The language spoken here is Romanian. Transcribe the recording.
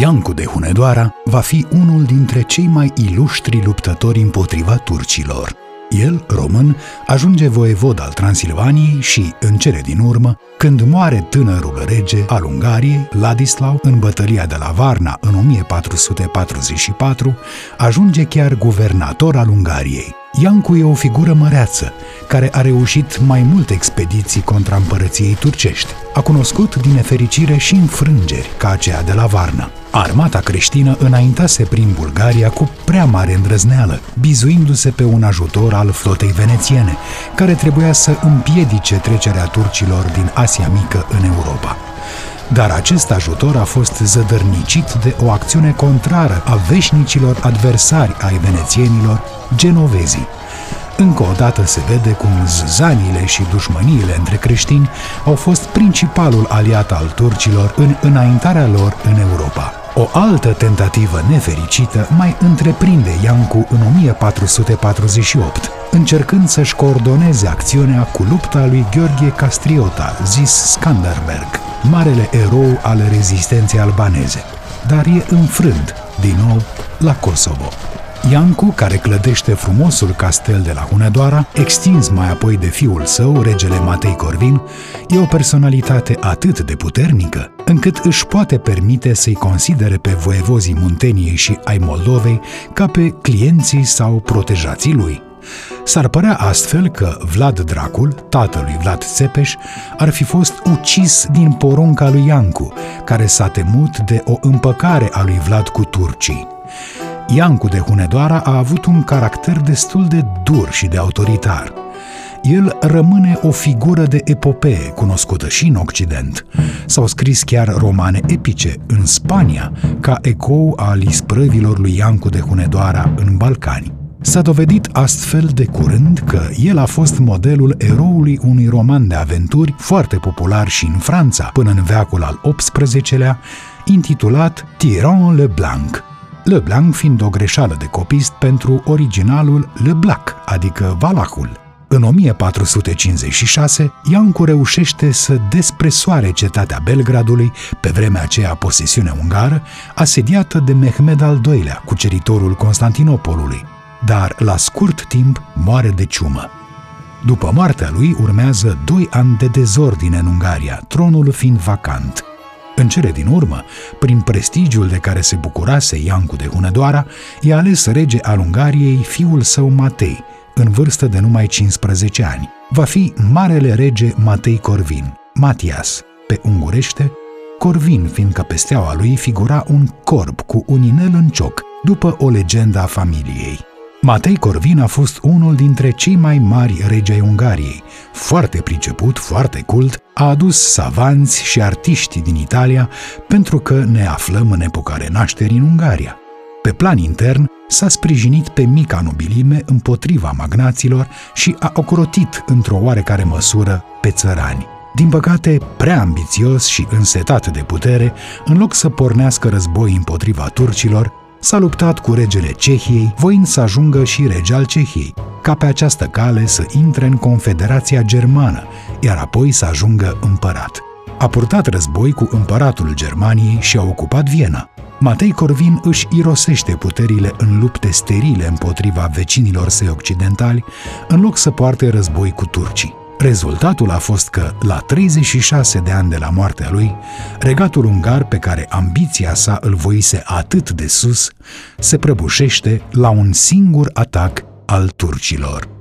Iancu de Hunedoara va fi unul dintre cei mai iluștri luptători împotriva turcilor. El, român, ajunge voievod al Transilvaniei și, în cele din urmă, când moare tânărul rege al Ungariei, Ladislau, în bătălia de la Varna în 1444, ajunge chiar guvernator al Ungariei. Iancu e o figură măreață, care a reușit mai multe expediții contra împărăției turcești. A cunoscut din nefericire și înfrângeri, ca aceea de la Varna. Armata creștină înaintase prin Bulgaria cu prea mare îndrăzneală, bizuindu-se pe un ajutor al flotei venețiene, care trebuia să împiedice trecerea turcilor din Asia Mică în Europa. Dar acest ajutor a fost zădărnicit de o acțiune contrară a veșnicilor adversari ai venețienilor, genovezii. Încă o dată se vede cum zaniile și dușmăniile între creștini au fost principalul aliat al turcilor în înaintarea lor în Europa. O altă tentativă nefericită mai întreprinde Iancu în 1448, încercând să-și coordoneze acțiunea cu lupta lui Gheorghe Castriota, zis Skanderberg, marele erou al rezistenței albaneze, dar e înfrânt din nou la Kosovo. Iancu, care clădește frumosul castel de la Hunedoara, extins mai apoi de fiul său, regele Matei Corvin, e o personalitate atât de puternică, încât își poate permite să-i considere pe voievozii Munteniei și ai Moldovei ca pe clienții sau protejații lui. S-ar părea astfel că Vlad Dracul, tatălui Vlad Țepeș, ar fi fost ucis din porunca lui Iancu, care s-a temut de o împăcare a lui Vlad cu turcii. Iancu de Hunedoara a avut un caracter destul de dur și de autoritar. El rămâne o figură de epopee cunoscută și în Occident. S-au scris chiar romane epice în Spania, ca ecou al isprăvilor lui Iancu de Hunedoara în Balcani. S-a dovedit astfel de curând că el a fost modelul eroului unui roman de aventuri foarte popular și în Franța până în veacul al XVIII-lea, intitulat Tyran le Blanc, Leblanc fiind o greșeală de copist pentru originalul Leblac, adică Valahul. În 1456, Iancu reușește să despresoare cetatea Belgradului, pe vremea aceea posesiune ungară, asediată de Mehmed al II-lea, cuceritorul Constantinopolului, dar la scurt timp moare de ciumă. După moartea lui urmează doi ani de dezordine în Ungaria, tronul fiind vacant – în cele din urmă, prin prestigiul de care se bucurase Iancu de Hunedoara, i-a ales rege al Ungariei fiul său Matei, în vârstă de numai 15 ani. Va fi marele rege Matei Corvin, Matias, pe ungurește, Corvin, fiindcă pe steaua lui figura un corb cu un inel în cioc, după o legendă a familiei. Matei Corvin a fost unul dintre cei mai mari regi ai Ungariei. Foarte priceput, foarte cult, a adus savanți și artiști din Italia pentru că ne aflăm în epoca renașterii în Ungaria. Pe plan intern, s-a sprijinit pe mica nobilime împotriva magnaților și a ocrotit într-o oarecare măsură pe țărani. Din păcate, prea ambițios și însetat de putere, în loc să pornească război împotriva turcilor, s-a luptat cu regele Cehiei, voind să ajungă și rege al Cehiei, ca pe această cale să intre în Confederația Germană, iar apoi să ajungă împărat. A purtat război cu împăratul Germaniei și a ocupat Viena. Matei Corvin își irosește puterile în lupte sterile împotriva vecinilor săi occidentali, în loc să poarte război cu turcii. Rezultatul a fost că, la 36 de ani de la moartea lui, regatul ungar pe care ambiția sa îl voise atât de sus, se prăbușește la un singur atac al turcilor.